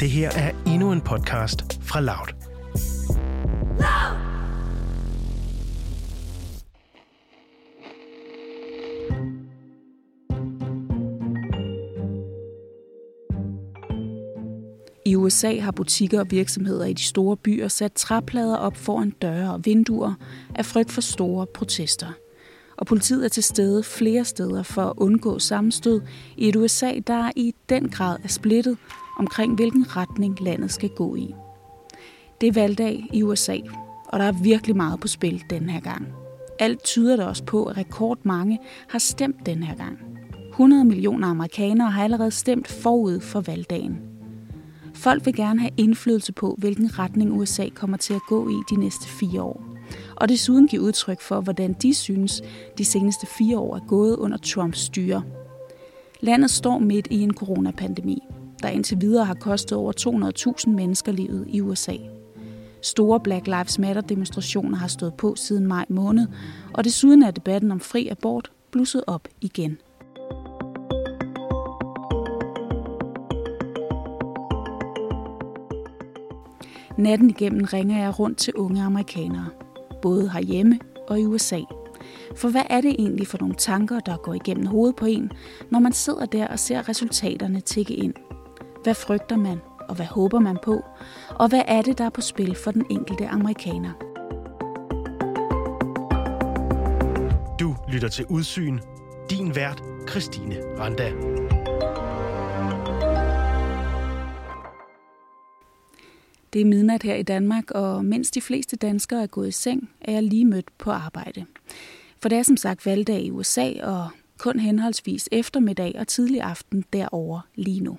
Det her er endnu en podcast fra Loud. I USA har butikker og virksomheder i de store byer sat træplader op foran døre og vinduer af frygt for store protester. Og politiet er til stede flere steder for at undgå sammenstød i et USA, der i den grad er splittet omkring, hvilken retning landet skal gå i. Det er valgdag i USA, og der er virkelig meget på spil den her gang. Alt tyder det også på, at rekordmange har stemt den her gang. 100 millioner amerikanere har allerede stemt forud for valgdagen. Folk vil gerne have indflydelse på, hvilken retning USA kommer til at gå i de næste fire år. Og desuden give udtryk for, hvordan de synes, de seneste fire år er gået under Trumps styre. Landet står midt i en coronapandemi, der indtil videre har kostet over 200.000 mennesker livet i USA. Store Black Lives Matter demonstrationer har stået på siden maj måned, og desuden er debatten om fri abort blusset op igen. Natten igennem ringer jeg rundt til unge amerikanere, både herhjemme og i USA. For hvad er det egentlig for nogle tanker, der går igennem hovedet på en, når man sidder der og ser resultaterne tikke ind? Hvad frygter man, og hvad håber man på? Og hvad er det, der er på spil for den enkelte amerikaner? Du lytter til Udsyn. Din vært, Christine Randa. Det er midnat her i Danmark, og mens de fleste danskere er gået i seng, er jeg lige mødt på arbejde. For det er som sagt valgdag i USA, og kun henholdsvis eftermiddag og tidlig aften derover lige nu.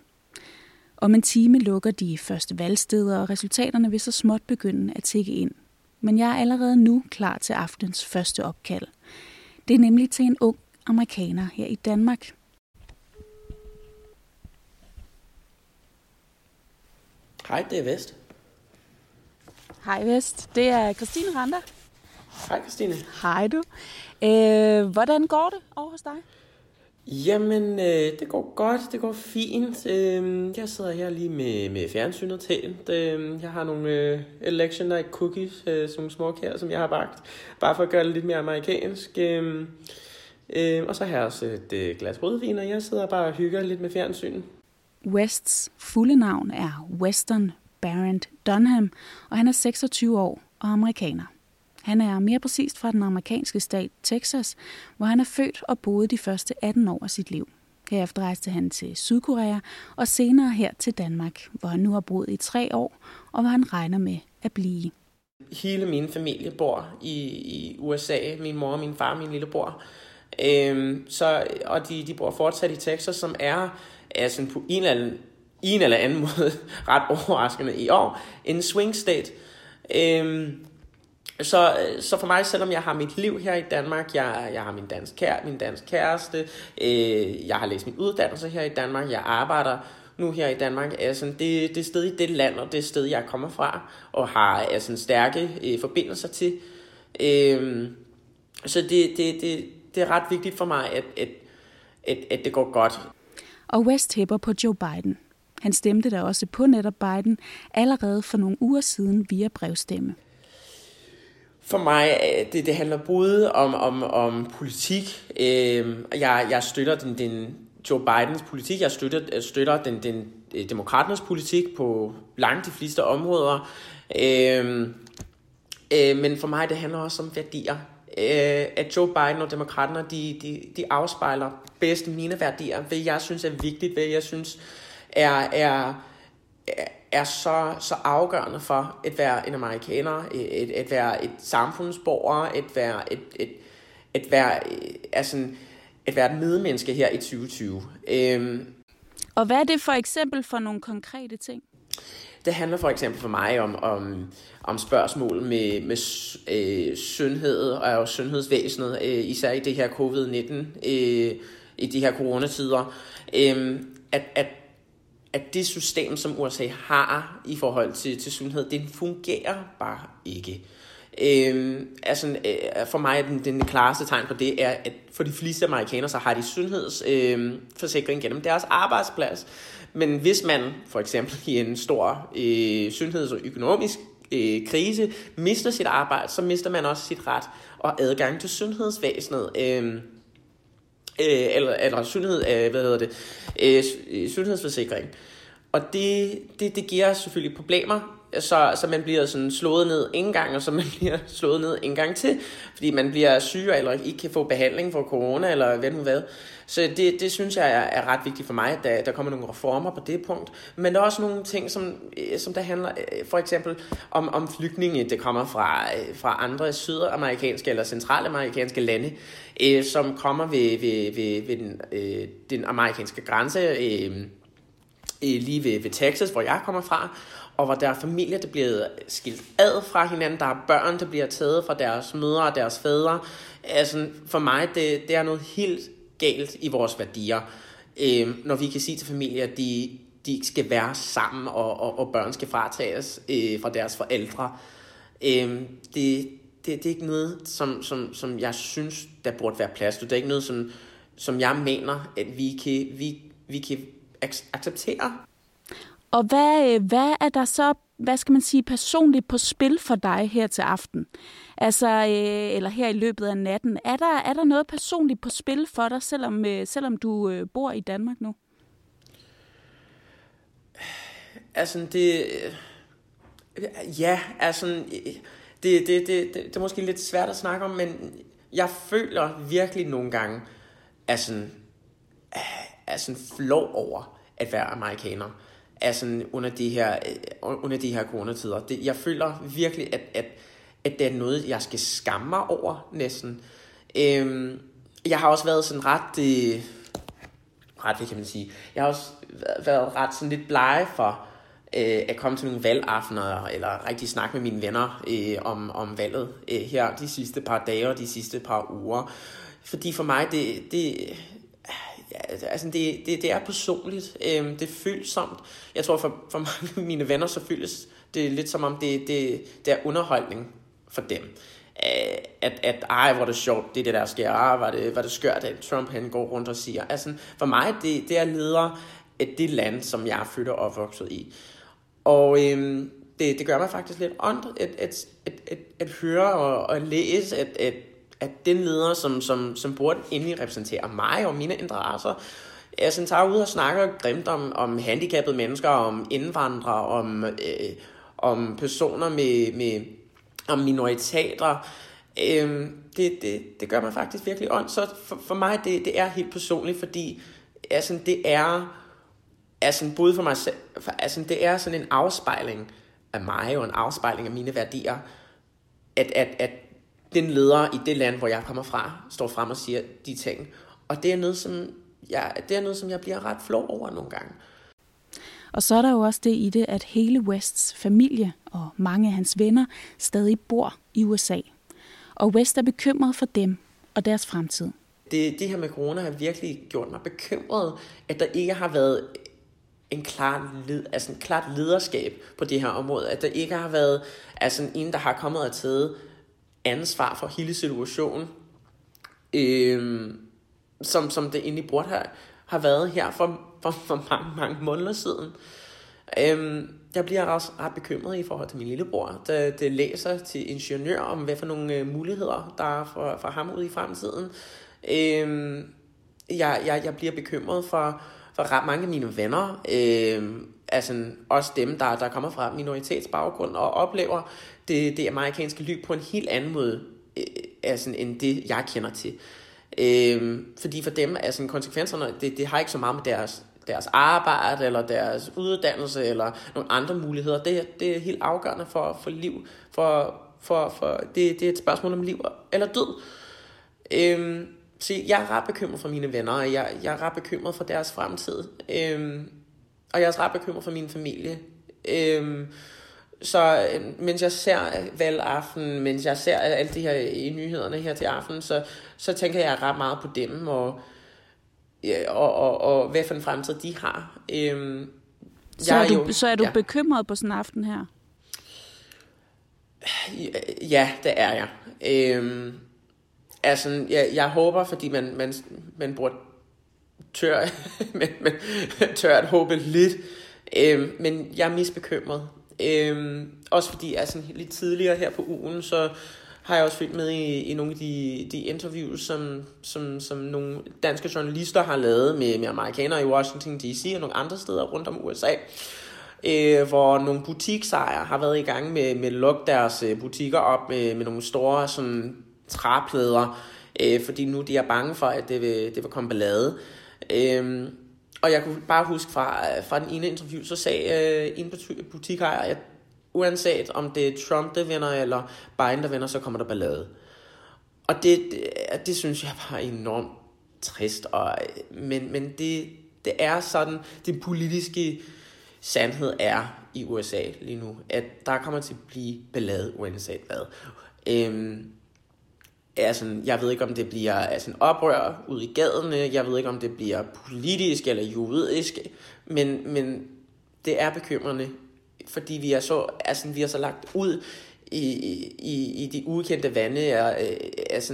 Om en time lukker de første valgsteder, og resultaterne vil så småt begynde at tikke ind. Men jeg er allerede nu klar til aftens første opkald. Det er nemlig til en ung amerikaner her i Danmark. Hej, det er Vest. Hej Vest, det er Christine Randa. Hej, Christine. Hej du. Øh, hvordan går det over hos dig? Jamen, øh, det går godt, det går fint. Øh, jeg sidder her lige med, med fjernsynet tændt. Øh, jeg har nogle øh, election night cookies, øh, som små her, som jeg har bagt. Bare for at gøre det lidt mere amerikansk. Øh, øh, og så har jeg også et øh, glas rødvin, og jeg sidder bare og hygger lidt med fjernsynet. Wests fulde navn er Weston Barrett Dunham, og han er 26 år og amerikaner. Han er mere præcist fra den amerikanske stat Texas, hvor han er født og boede de første 18 år af sit liv. Herefter rejste han til Sydkorea og senere her til Danmark, hvor han nu har boet i tre år, og hvor han regner med at blive. Hele min familie bor i, i USA. Min mor, min far, min lillebror. Øhm, så, og de, de bor fortsat i Texas, som er altså på en eller anden, en eller anden måde ret overraskende i år en swing state. Øhm, så, øh, så for mig, selvom jeg har mit liv her i Danmark, jeg, jeg har min dansk, kære, min dansk kæreste, øh, jeg har læst min uddannelse her i Danmark, jeg arbejder nu her i Danmark, altså det, det sted i det land, og det sted, jeg kommer fra, og har altså, stærke øh, forbindelser til. Øh, så det, det, det, det er ret vigtigt for mig, at, at, at, at det går godt. Og West hæpper på Joe Biden. Han stemte da også på netop Biden allerede for nogle uger siden via brevstemme. For mig, øh, det, det handler både om, om, om politik. Øh, jeg, jeg støtter den, den Joe Bidens politik. Jeg støtter, øh, støtter den, den øh, demokraternes politik på langt de fleste områder. Øh, øh, men for mig, det handler også om værdier. Øh, at Joe Biden og demokraterne, de, de, de afspejler bedst mine værdier. Hvad jeg synes er vigtigt, hvad jeg synes er, er, er så, så afgørende for at være en amerikaner, at, at være et samfundsborger, at være et, et, at være, altså, at være et medmenneske her i 2020. Øhm, og hvad er det for eksempel for nogle konkrete ting? Det handler for eksempel for mig om, om, om spørgsmål med, med øh, sundhed og sundhedsvæsenet, øh, især i det her covid-19, øh, i de her coronatider. Øh, at, at at det system, som USA har i forhold til, til sundhed, det fungerer bare ikke. Øhm, altså, øh, for mig er den, den klareste tegn på det, er, at for de fleste amerikanere, så har de sundhedsforsikring øh, gennem deres arbejdsplads. Men hvis man for eksempel i en stor øh, sundheds- og økonomisk øh, krise mister sit arbejde, så mister man også sit ret og adgang til sundhedsvæsenet. Øh, øh, eller, eller sundhed, øh, hvad hedder det, øh, øh sundhedsforsikring. Og det, det, det giver selvfølgelig problemer, så, så man bliver sådan slået ned en gang, og så man bliver slået ned en gang til, fordi man bliver syg, eller ikke kan få behandling for corona, eller hvad nu hvad. Så det, det synes jeg er, er ret vigtigt for mig, at der, der kommer nogle reformer på det punkt. Men der er også nogle ting, som, øh, som der handler øh, for eksempel om, om flygtninge, der kommer fra, øh, fra andre sydamerikanske eller centralamerikanske lande, øh, som kommer ved, ved, ved, ved den, øh, den amerikanske grænse, øh, lige ved, ved Texas, hvor jeg kommer fra, og hvor der er familier, der bliver skilt ad fra hinanden, der er børn, der bliver taget fra deres mødre og deres fædre. Altså, for mig, det, det er noget helt galt i vores værdier, øh, når vi kan sige til familier, at de, de skal være sammen, og, og, og børn skal fratages øh, fra deres forældre. Øh, det, det, det er ikke noget, som, som, som jeg synes, der burde være plads til. Det er ikke noget, som, som jeg mener, at vi kan, vi, vi kan acceptere. Og hvad, øh, hvad er der så, hvad skal man sige, personligt på spil for dig her til aften? Altså, øh, eller her i løbet af natten. Er der, er der noget personligt på spil for dig, selvom, øh, selvom du øh, bor i Danmark nu? Altså, det... Øh, ja, altså... Det, det, det, det, det er måske lidt svært at snakke om, men jeg føler virkelig nogle gange, at sådan, er sådan flov over at være amerikaner er sådan under de her, øh, under de her coronatider. Det, jeg føler virkelig, at, at, at det er noget, jeg skal skamme mig over næsten. Øhm, jeg har også været sådan ret, øh, ret, hvad kan man sige, jeg har også været ret sådan lidt blege for, øh, at komme til nogle valgaftener, eller rigtig snakke med mine venner øh, om, om valget øh, her de sidste par dage og de sidste par uger. Fordi for mig, det, det, ja, altså det, det, det er personligt, øhm, det er følsomt. Jeg tror for, for mange af mine venner, så føles det lidt som om, det, det, det er underholdning for dem. Øh, at, at ej, hvor det sjovt, det er det, der sker. Ej, var det, var det skørt, at Trump han går rundt og siger. Altså, for mig, det, det er leder af det land, som jeg er født og opvokset i. Og øhm, det, det gør mig faktisk lidt ondt at, at, at, at, at høre og, og læse, at, at at den leder, som, som, som burde endelig repræsentere mig og mine interesser, jeg sådan tager ud og snakker grimt om, om handicappede mennesker, om indvandrere, om, øh, om personer med, med om minoriteter. Øh, det, det, det gør mig faktisk virkelig ondt. Så for, for mig, det, det er helt personligt, fordi altså, det er altså, både for mig selv, for, altså, det er sådan en afspejling af mig, og en afspejling af mine værdier, at, at, at den leder i det land, hvor jeg kommer fra, står frem og siger de ting. Og det er noget, som jeg, det er noget, som jeg bliver ret flov over nogle gange. Og så er der jo også det i det, at hele Wests familie og mange af hans venner stadig bor i USA. Og West er bekymret for dem og deres fremtid. Det, det her med corona har virkelig gjort mig bekymret, at der ikke har været en klar, led, altså en klart lederskab på det her område. At der ikke har været altså en, der har kommet og taget ansvar for hele situationen, øh, som, som det egentlig burde have, have været her for, for, for mange, mange måneder siden. Øh, jeg bliver også ret bekymret i forhold til min lillebror, der, der læser til ingeniør om, hvad for nogle øh, muligheder, der er for, for ham ude i fremtiden. Øh, jeg, jeg, jeg bliver bekymret for, for ret mange af mine venner, øh, altså også dem, der, der kommer fra minoritetsbaggrund og oplever det, det amerikanske liv på en helt anden måde, øh, altså, end det, jeg kender til. Øh, fordi for dem er sådan, konsekvenserne, det, det har ikke så meget med deres, deres arbejde, eller deres uddannelse, eller nogle andre muligheder. Det, det er helt afgørende for, for liv. For, for, for, det, det er et spørgsmål om liv eller død. Øhm, så jeg er ret bekymret for mine venner, og jeg, jeg er ret bekymret for deres fremtid. Øhm, og jeg er også ret bekymret for min familie. Øhm, så øh, mens jeg ser valgaften, mens jeg ser alle de her i nyhederne her til aften, så, så tænker jeg ret meget på dem, og, og, og, og hvad for en fremtid de har. Øhm, så, er du, jo, så er du ja. bekymret på sådan en aften her? Ja, det er jeg. Øhm, altså, jeg, jeg håber, fordi man, man, man bruger tør, men, men, tør at håbe lidt. Øhm, men jeg er misbekymret. Øhm, også fordi, altså lidt tidligere her på ugen, så har jeg også fulgt med i, i nogle af de, de interviews, som, som, som nogle danske journalister har lavet med, med amerikanere i Washington D.C. og nogle andre steder rundt om USA, øh, hvor nogle butiksejere har været i gang med, med at lukke deres øh, butikker op med, med nogle store sådan, træplader, øh, fordi nu de er bange for, at det vil, det vil komme ballade. Øh, og jeg kunne bare huske fra, øh, fra den ene interview, så sagde øh, en butikejer, at uanset om det er Trump, der vinder, eller Biden, der vinder, så kommer der ballade. Og det, det, det synes jeg bare er enormt trist. Og, øh, men men det, det er sådan, det politiske sandhed er i USA lige nu, at der kommer til at blive ballade uanset hvad. Øhm, altså, jeg ved ikke, om det bliver altså, oprør ud i gaderne, jeg ved ikke, om det bliver politisk eller juridisk, men, men det er bekymrende fordi vi er så, altså, vi er så lagt ud i, i, i de ukendte vande, og, øh, altså,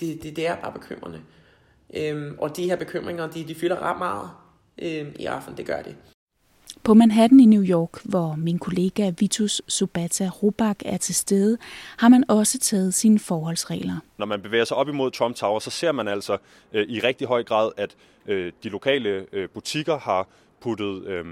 det, det, det er bare bekymrende. Øhm, og de her bekymringer, de, de fylder ret meget øhm, i aften, det gør det. På Manhattan i New York, hvor min kollega Vitus Subata Rubak er til stede, har man også taget sine forholdsregler. Når man bevæger sig op imod Trump Tower, så ser man altså øh, i rigtig høj grad, at øh, de lokale øh, butikker har puttet øh,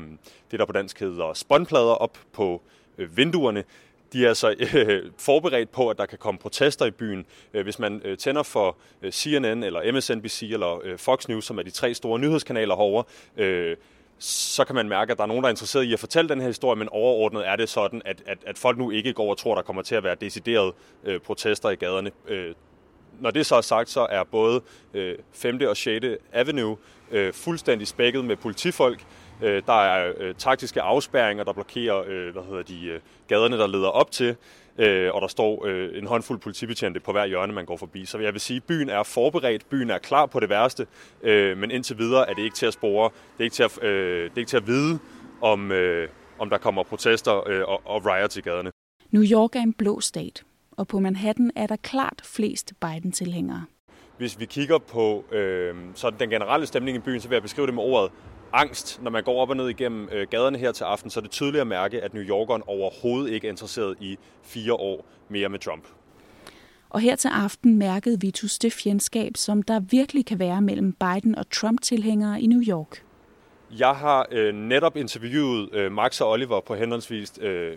det, der på dansk hedder spåndplader op på øh, vinduerne. De er altså øh, forberedt på, at der kan komme protester i byen. Øh, hvis man øh, tænder for øh, CNN eller MSNBC eller øh, Fox News, som er de tre store nyhedskanaler herovre, øh, så kan man mærke, at der er nogen, der er interesseret i at fortælle den her historie, men overordnet er det sådan, at, at, at folk nu ikke går og tror, der kommer til at være deciderede øh, protester i gaderne. Øh, når det så er sagt, så er både øh, 5. og 6. Avenue øh, fuldstændig spækket med politifolk. Øh, der er øh, taktiske afspærringer, der blokerer øh, hvad hedder de, øh, gaderne, der leder op til. Øh, og der står øh, en håndfuld politibetjente på hver hjørne, man går forbi. Så jeg vil sige, at byen er forberedt, byen er klar på det værste, øh, men indtil videre er det ikke til at spore, det er ikke til at, øh, det er ikke til at vide, om, øh, om der kommer protester øh, og, og riots i gaderne. New York er en blå stat, og på Manhattan er der klart flest Biden-tilhængere. Hvis vi kigger på øh, sådan den generelle stemning i byen, så vil jeg beskrive det med ordet angst. Når man går op og ned igennem øh, gaderne her til aften, så er det tydeligt at mærke, at New Yorkeren overhovedet ikke er interesseret i fire år mere med Trump. Og her til aften mærkede Vitus det fjendskab, som der virkelig kan være mellem Biden og Trump-tilhængere i New York. Jeg har øh, netop interviewet øh, Max og Oliver på henholdsvis øh,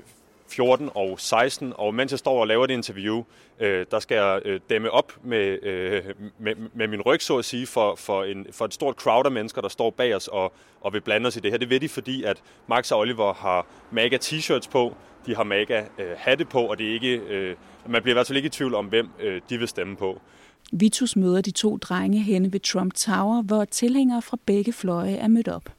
14 og 16, og mens jeg står og laver det interview, øh, der skal jeg øh, dæmme op med, øh, med, med min ryg, så at sige, for, for, en, for et stort crowd af mennesker, der står bag os og, og vil blande os i det her. Det ved de, fordi at Max og Oliver har MAGA t-shirts på, de har MAGA øh, hatte på, og det er ikke, øh, man bliver i hvert fald ikke i tvivl om, hvem øh, de vil stemme på. Vitus møder de to drenge henne ved Trump Tower, hvor tilhængere fra begge fløje er mødt op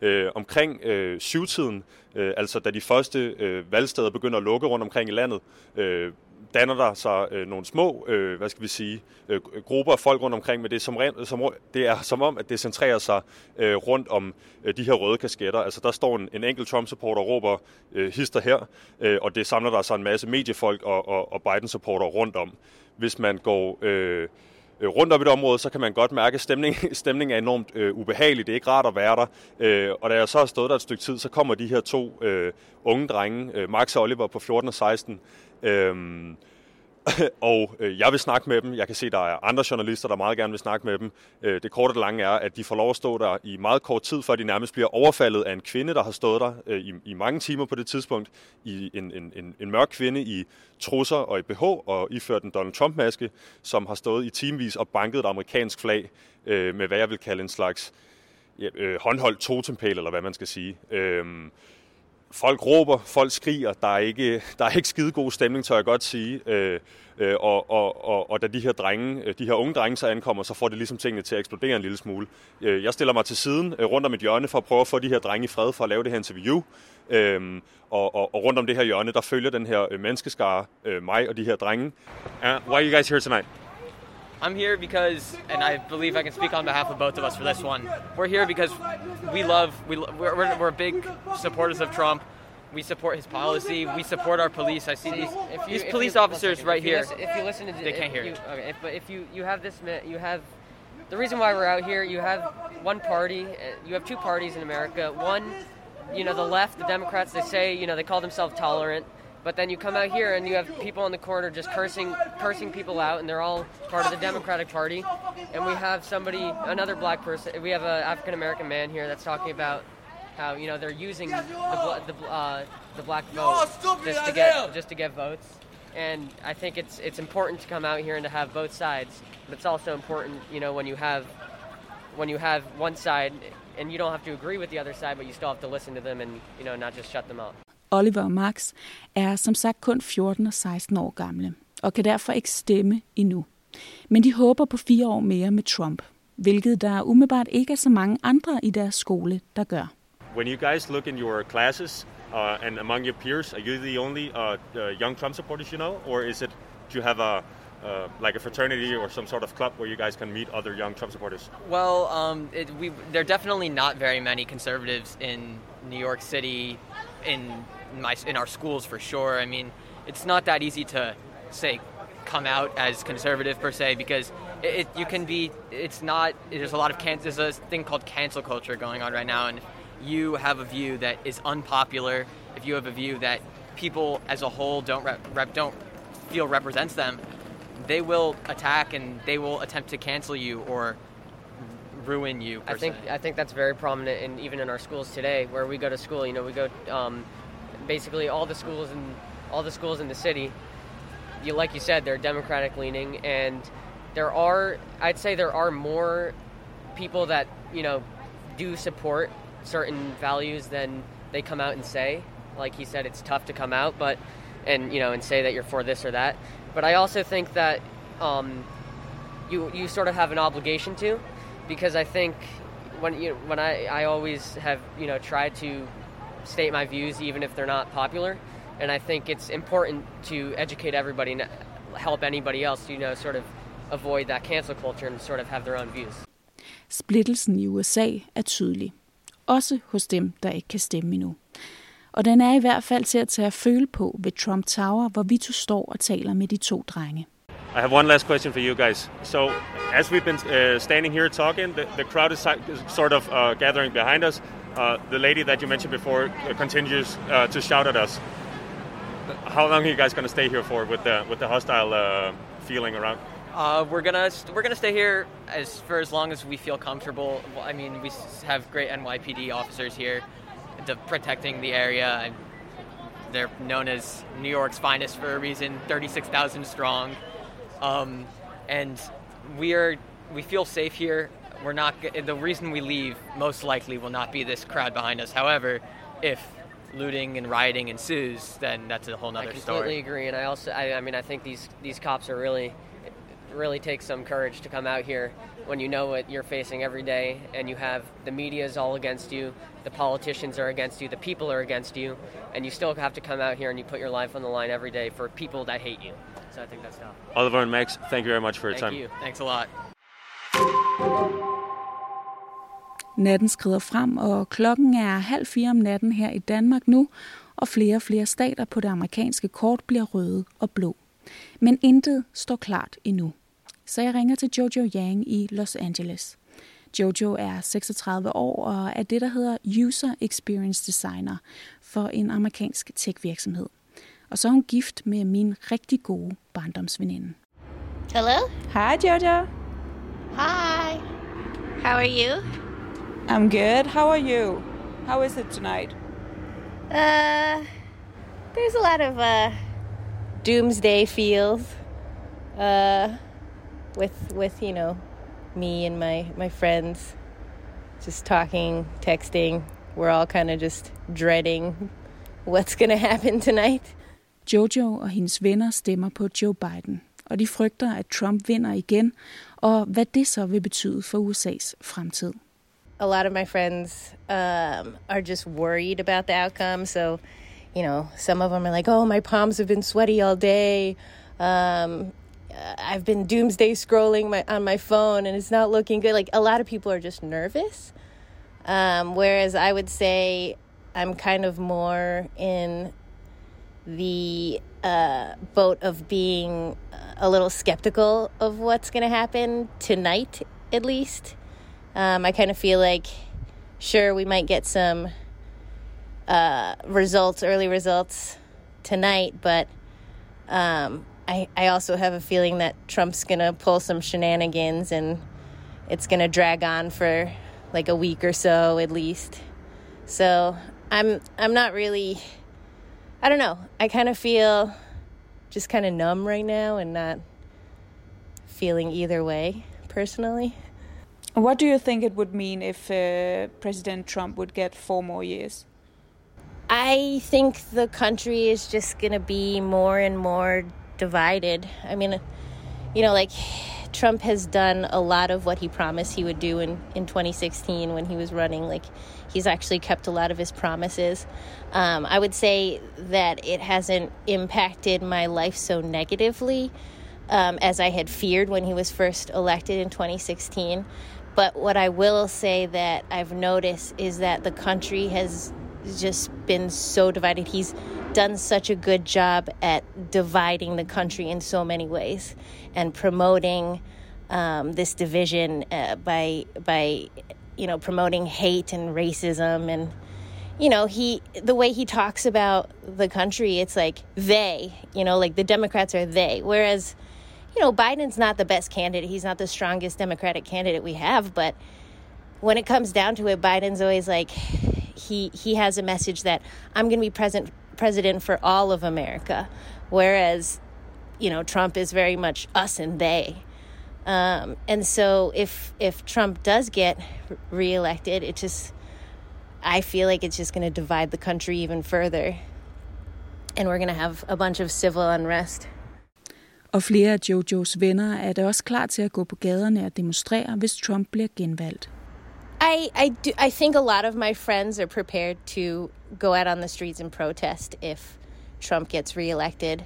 øh, omkring øh, syvtiden, øh, altså da de første øh, valgsteder begynder at lukke rundt omkring i landet, øh, danner der sig øh, nogle små, øh, hvad skal vi sige, øh, grupper af folk rundt omkring, men det er som, som, det er som om, at det centrerer sig øh, rundt om øh, de her røde kasketter. Altså der står en, en enkelt Trump-supporter og råber øh, hister her, øh, og det samler der sig en masse mediefolk og, og, og Biden-supporter rundt om. Hvis man går... Øh, øh, Øh, rundt om et område, så kan man godt mærke, at stemning, stemningen er enormt øh, ubehagelig. Det er ikke rart at være der. Øh, og da jeg så har stået der et stykke tid, så kommer de her to øh, unge drenge, øh, Max og Oliver på 14 og 16, øh, og øh, jeg vil snakke med dem. Jeg kan se, at der er andre journalister, der meget gerne vil snakke med dem. Øh, det korte og lange er, at de får lov at stå der i meget kort tid, før de nærmest bliver overfaldet af en kvinde, der har stået der øh, i, i mange timer på det tidspunkt. I en, en, en, en mørk kvinde i trusser og i BH og iført en Donald Trump-maske, som har stået i timevis og banket et amerikansk flag øh, med, hvad jeg vil kalde en slags øh, håndholdt totempæl, eller hvad man skal sige. Øh, folk råber, folk skriger, der er ikke, der er ikke skide god stemning, tør jeg godt sige. Øh, øh, og, og, og, og da de her drenge, øh, de her unge drenge så ankommer, så får det ligesom tingene til at eksplodere en lille smule. Øh, jeg stiller mig til siden øh, rundt om et hjørne for at prøve at få de her drenge i fred for at lave det her interview. Øh, og, og, og rundt om det her hjørne, der følger den her øh, menneskeskare øh, mig og de her drenge. Uh, why are you guys here tonight? I'm here because, and I believe I can speak on behalf of both of us for this one. We're here because we love, we, we're, we're big supporters of Trump. we support his policy. We support our police. I see these, If you- these if police you- officers right here. listen- if you listen to, They can't hear you, it. Okay, if, but if you you have this, you have the reason why we're out here. You have one party. uh, You have two parties in America. One, you know, the left, the Democrats. They say you know they call themselves tolerant, but then you come out here and you have people on the corner just cursing cursing people out, and they're all part of the Democratic Party. And we have somebody, another black person. We have an African American man here that's talking about how you know they're using the the, uh, the black vote just to get just to get votes. And I think it's it's important to come out here and to have both sides, but it's also important, you know, when you have when you have one side and you don't have to agree with the other side, but you still have to listen to them and you know not just shut them up. Oliver og Max er som sagt kun 14 og 16 år gamle, og kan derfor ikke stemme endnu. Men de håber på fire år mere med Trump, hvilket der umiddelbart ikke er så mange andre i deres skole, der gør. When you guys look in your classes uh, and among your peers, are you the only uh, uh, young Trump supporters you know, or is it do you have a uh, like a fraternity or some sort of club where you guys can meet other young Trump supporters? Well, um, it, we there are definitely not very many conservatives in New York City, in my in our schools for sure. I mean, it's not that easy to say come out as conservative per se because it, it you can be. It's not. There's a lot of can. There's a thing called cancel culture going on right now, and if you have a view that is unpopular, if you have a view that people as a whole don't rep, rep don't feel represents them, they will attack and they will attempt to cancel you or ruin you. Per I think se. I think that's very prominent, in even in our schools today, where we go to school. You know, we go um, basically all the schools in all the schools in the city. You like you said, they're Democratic leaning, and there are I'd say there are more people that you know do support certain values than they come out and say. Like he said, it's tough to come out, but and you know and say that you're for this or that. But I also think that um, you you sort of have an obligation to, because I think when you when I I always have you know tried to state my views even if they're not popular, and I think it's important to educate everybody and help anybody else you know sort of avoid that cancel culture and sort of have their own views. Splittelsen i USA er tydelig. Også hos dem, der ikke kan stemme endnu. Og den er i hvert fald til at tage at føle på ved Trump Tower, hvor vi to står og taler med de to drenge. I have one last question for you guys. So, as we've been uh, standing here talking, the, the crowd is sort of uh, gathering behind us. Uh, the lady that you mentioned before uh, continues uh, to shout at us. How long are you guys going to stay here for with the with the hostile uh, feeling around? Uh, we're gonna st- we're gonna stay here as for as long as we feel comfortable. I mean, we have great NYPD officers here, protecting the area. They're known as New York's finest for a reason. Thirty-six thousand strong, um, and we are we feel safe here. We're not g- the reason we leave. Most likely will not be this crowd behind us. However, if looting and rioting ensues, then that's a whole I nother completely story. agree, and I also, I, I mean, I think these these cops are really, really take some courage to come out here when you know what you're facing every day, and you have the media is all against you, the politicians are against you, the people are against you, and you still have to come out here and you put your life on the line every day for people that hate you. So I think that's tough. Oliver and Max, thank you very much for your Thank time. you. Thanks a lot. Natten skrider frem, og klokken er halv fire om natten her i Danmark nu, og flere og flere stater på det amerikanske kort bliver røde og blå. Men intet står klart endnu. Så jeg ringer til Jojo Yang i Los Angeles. Jojo er 36 år og er det, der hedder User Experience Designer for en amerikansk tech-virksomhed. Og så er hun gift med min rigtig gode barndomsveninde. Hello? Hi, Jojo. Hi. How are you? I'm good. How are you? How is it tonight? Uh, there's a lot of uh, doomsday feels. Uh, with with you know, me and my my friends, just talking, texting. We're all kind of just dreading what's gonna happen tonight. Jojo og hendes venner stemmer på Joe Biden, og de frygter, at Trump vinder igen, og hvad det så vil betyde for USA's fremtid. A lot of my friends um, are just worried about the outcome. So, you know, some of them are like, "Oh, my palms have been sweaty all day. Um, I've been doomsday scrolling my, on my phone, and it's not looking good." Like a lot of people are just nervous. Um, whereas I would say I'm kind of more in the uh, boat of being a little skeptical of what's going to happen tonight, at least. Um, I kind of feel like, sure, we might get some uh, results, early results tonight, but um, I, I also have a feeling that Trump's going to pull some shenanigans and it's going to drag on for like a week or so at least. So I'm I'm not really I don't know. I kind of feel just kind of numb right now and not feeling either way personally. What do you think it would mean if uh, President Trump would get four more years? I think the country is just going to be more and more divided. I mean, you know, like Trump has done a lot of what he promised he would do in, in 2016 when he was running. Like, he's actually kept a lot of his promises. Um, I would say that it hasn't impacted my life so negatively um, as I had feared when he was first elected in 2016. But what I will say that I've noticed is that the country has just been so divided. He's done such a good job at dividing the country in so many ways and promoting um, this division uh, by by you know promoting hate and racism and you know he the way he talks about the country it's like they you know like the democrats are they whereas you know biden's not the best candidate he's not the strongest democratic candidate we have but when it comes down to it biden's always like he he has a message that i'm going to be present president for all of America, whereas, you know, Trump is very much us and they. Um, and so if if Trump does get reelected, it just I feel like it's just going to divide the country even further, and we're going to have a bunch of civil unrest. Og flere af Jojos venner er da også klar til at gå på gaderne og demonstrere, hvis Trump bliver genvalgt. I I do I think a lot of my friends are prepared to go out on the streets and protest if Trump gets reelected.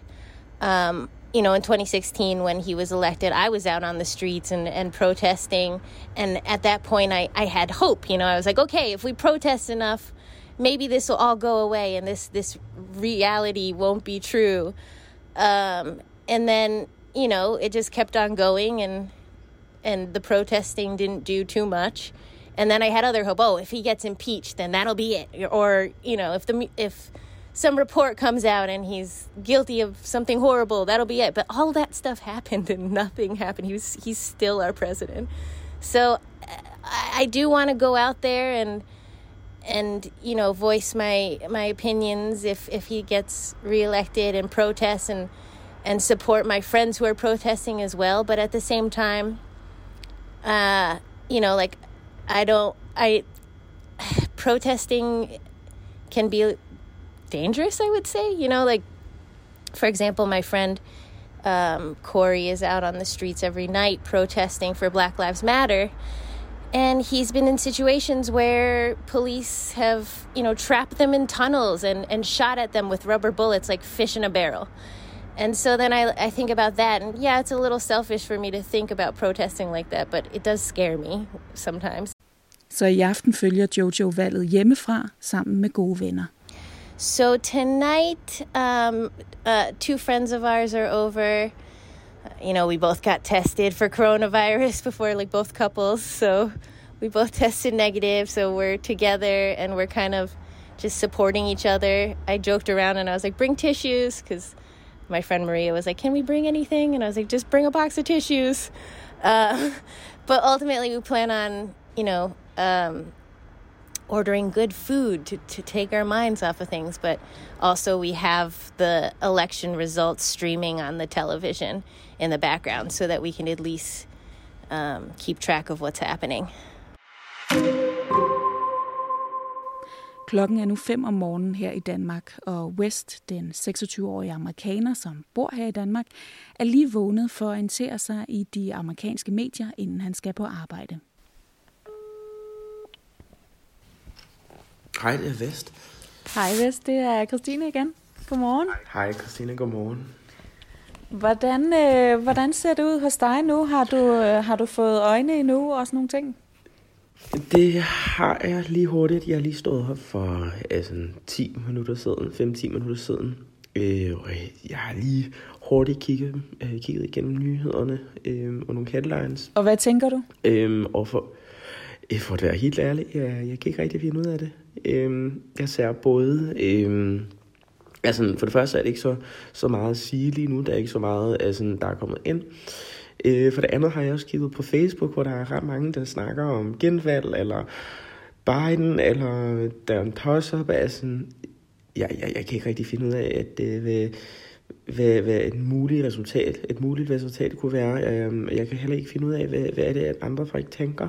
Um, you know, in 2016 when he was elected, I was out on the streets and, and protesting. And at that point, I, I had hope. You know, I was like, okay, if we protest enough, maybe this will all go away and this, this reality won't be true. Um, and then, you know, it just kept on going and, and the protesting didn't do too much and then I had other hope. Oh, if he gets impeached, then that'll be it. Or you know, if the if some report comes out and he's guilty of something horrible, that'll be it. But all that stuff happened and nothing happened. He was he's still our president. So uh, I, I do want to go out there and and you know voice my my opinions if if he gets reelected and protest and and support my friends who are protesting as well. But at the same time, uh, you know, like I don't, I, protesting can be dangerous, I would say. You know, like, for example, my friend um, Corey is out on the streets every night protesting for Black Lives Matter. And he's been in situations where police have, you know, trapped them in tunnels and, and shot at them with rubber bullets like fish in a barrel. And so then I, I think about that, and yeah, it's a little selfish for me to think about protesting like that, but it does scare me sometimes. Så i aften følger Jojo valget hjemmefra sammen med gode venner. So tonight, um, uh, two friends of ours are over. You know, we both got tested for coronavirus before, like both couples. So we both tested negative. So we're together and we're kind of just supporting each other. I joked around and I was like, bring tissues because my friend Maria was like, can we bring anything? And I was like, just bring a box of tissues. Uh, but ultimately, we plan on, you know, um, ordering good food to, to take our minds off of things, but also we have the election results streaming on the television in the background so that we can at least um, keep track of what's happening. Klokken er nu 5 om morgenen her i Danmark, og West, den 26-årige amerikaner, som bor her i Danmark, er lige vågnet for at orientere sig i de amerikanske medier, inden han skal på arbejde. Hej, det er Vest. Hej Vest, det er Christine igen. Godmorgen. Hej, Christine, godmorgen. Hvordan, øh, hvordan ser det ud hos dig nu? Har du, øh, har du fået øjne endnu og sådan nogle ting? Det har jeg lige hurtigt. Jeg har lige stået her for altså, 10 minutter siden, 5-10 minutter siden. Øh, og jeg har lige hurtigt kigget, øh, kigget igennem nyhederne øh, og nogle headlines. Og hvad tænker du? Øh, og for, øh, for at være helt ærlig, jeg, jeg kan ikke rigtig finde ud af det. Øh, jeg ser både... Øh, altså, for det første er det ikke så, så meget at sige lige nu. Der er ikke så meget, altså, der er kommet ind. Øh, for det andet har jeg også kigget på Facebook, hvor der er ret mange, der snakker om genvalg, eller Biden, eller Dan Tosser. Altså, jeg, jeg, jeg kan ikke rigtig finde ud af, at det hvad, hvad, hvad et muligt resultat, et muligt resultat kunne være. Øh, jeg kan heller ikke finde ud af, hvad, hvad er det, at andre folk tænker.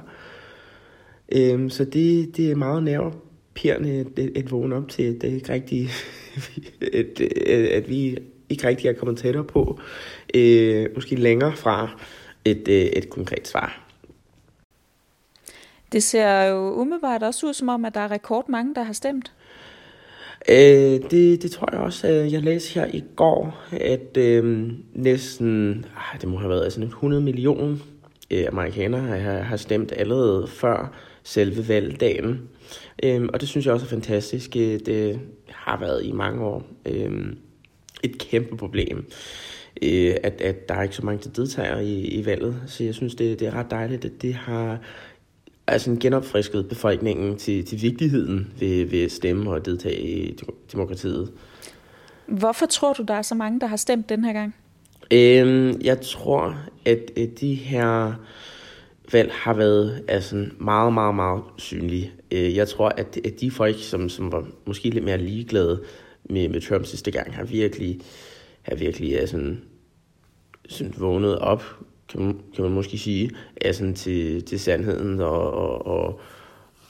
Øh, så det, det er meget nervepirrende at, at, vågne op til, at det ikke rigtigt, at, at, at vi ikke rigtig er kommet tættere på, øh, måske længere fra et, øh, et konkret svar. Det ser jo umiddelbart også ud som om, at der er rekordmange, der har stemt. Øh, det, det tror jeg også. Jeg læste her i går, at øh, næsten, ah, det må have været altså 100 millioner øh, amerikanere har, har stemt allerede før selve valgdagen. Øh, og det synes jeg også er fantastisk. Det har været i mange år. Øh, et kæmpe problem, øh, at, at der er ikke så mange, der deltager i, i valget. Så jeg synes, det, det er ret dejligt, at det har altså genopfrisket befolkningen til, til vigtigheden ved, ved at stemme og deltage i demokratiet. Hvorfor tror du, der er så mange, der har stemt den her gang? Øhm, jeg tror, at, at de her valg har været altså, meget, meget, meget synlige. Øh, jeg tror, at, at de folk, som, som var måske lidt mere ligeglade med, med Trump sidste gang, har virkelig, har virkelig er sådan, sådan vågnet op, kan man, kan man måske sige, er sådan til, til sandheden og, og, og,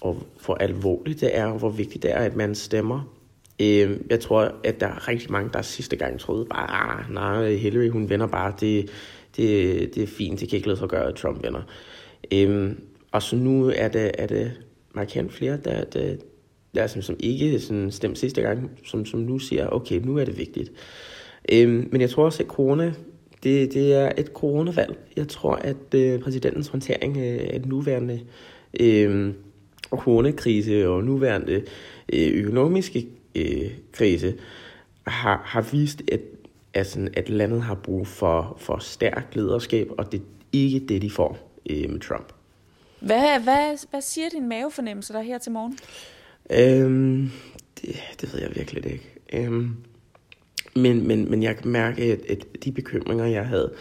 og hvor alvorligt det er, og hvor vigtigt det er, at man stemmer. Øh, jeg tror, at der er rigtig mange, der sidste gang troede bare, ah, nej, Hillary, hun vinder bare, det, det, det er fint, det kan ikke lade sig gøre, at Trump vinder. Øh, og så nu er det, er det markant flere, der, der, der som, som ikke sådan stemte sidste gang, som, som nu siger, okay, nu er det vigtigt. Øhm, men jeg tror også, at corona, det, det er et coronavalg. Jeg tror, at øh, præsidentens håndtering øh, af den nuværende øh, coronakrise og nuværende øh, økonomiske øh, krise har, har vist, at, altså, at landet har brug for, for stærkt lederskab, og det er ikke det, de får øh, med Trump. Hvad, hvad, hvad siger din mavefornemmelse der her til morgen? Øhm, det, det ved jeg virkelig ikke. Øhm, men, men, men jeg kan mærke, at, at de bekymringer, jeg havde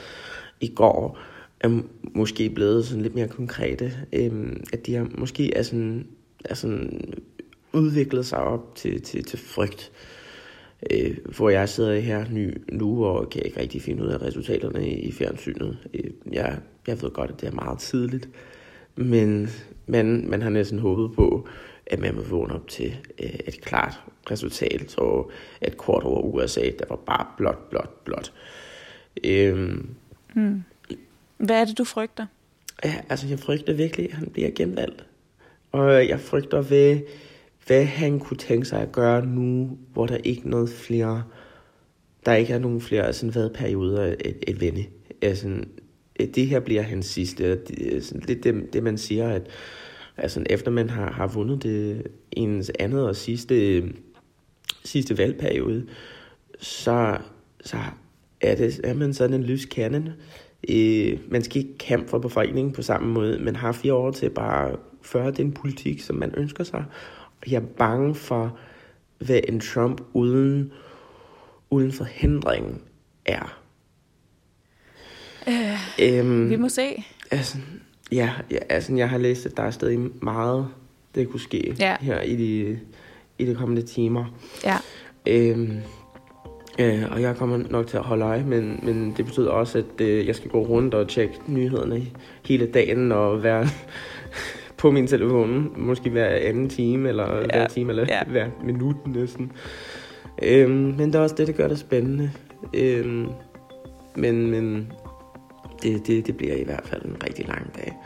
i går, er måske blevet sådan lidt mere konkrete. Øhm, at de har måske er sådan, er sådan udviklet sig op til, til, til frygt. Øh, hvor jeg sidder her ny, nu og kan ikke rigtig finde ud af resultaterne i, i fjernsynet. Øh, jeg, jeg ved godt, at det er meget tidligt, men man, man har næsten håbet på, at man vil vågne op til øh, et klart resultat, og et kort over USA, der var bare blot, blot, blot. Øhm, hmm. Hvad er det, du frygter? Ja, altså, jeg frygter virkelig, at han bliver genvalgt. Og jeg frygter ved, hvad han kunne tænke sig at gøre nu, hvor der ikke er noget flere, der ikke er nogen flere sådan, hvad perioder at, at vende. Altså, det her bliver hans sidste. Det, sådan, det, det, det man siger, at Altså efter man har, har vundet det ens andet og sidste, sidste valgperiode, så, så er, det, er man sådan en lys kerne. Øh, man skal ikke kæmpe for befolkningen på samme måde. Man har fire år til bare at føre den politik, som man ønsker sig. Og jeg er bange for, hvad en Trump uden, uden forhindring er. Øh, øhm, vi må se. Altså, Ja, ja altså jeg har læst, at der er stadig meget, det kunne ske ja. her i de, i de kommende timer. Ja. Øhm, øh, og jeg kommer nok til at holde øje, men, men det betyder også, at øh, jeg skal gå rundt og tjekke nyhederne hele dagen og være på min telefon, måske hver anden time, eller ja. hver time, eller ja. hver minut næsten. Øhm, men det er også det, der gør det spændende. Øhm, men, men det, det, det bliver i hvert fald en rigtig lang dag.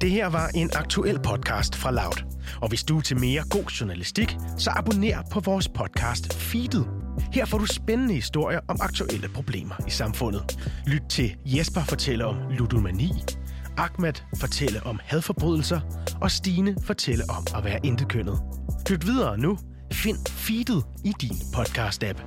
Det her var en aktuel podcast fra Loud. Og hvis du er til mere god journalistik, så abonner på vores podcast Feedet. Her får du spændende historier om aktuelle problemer i samfundet. Lyt til Jesper fortæller om ludomani, Ahmed fortæller om hadforbrydelser, og Stine fortæller om at være intekønnet. Lyt videre nu. Find feedet i din podcast-app.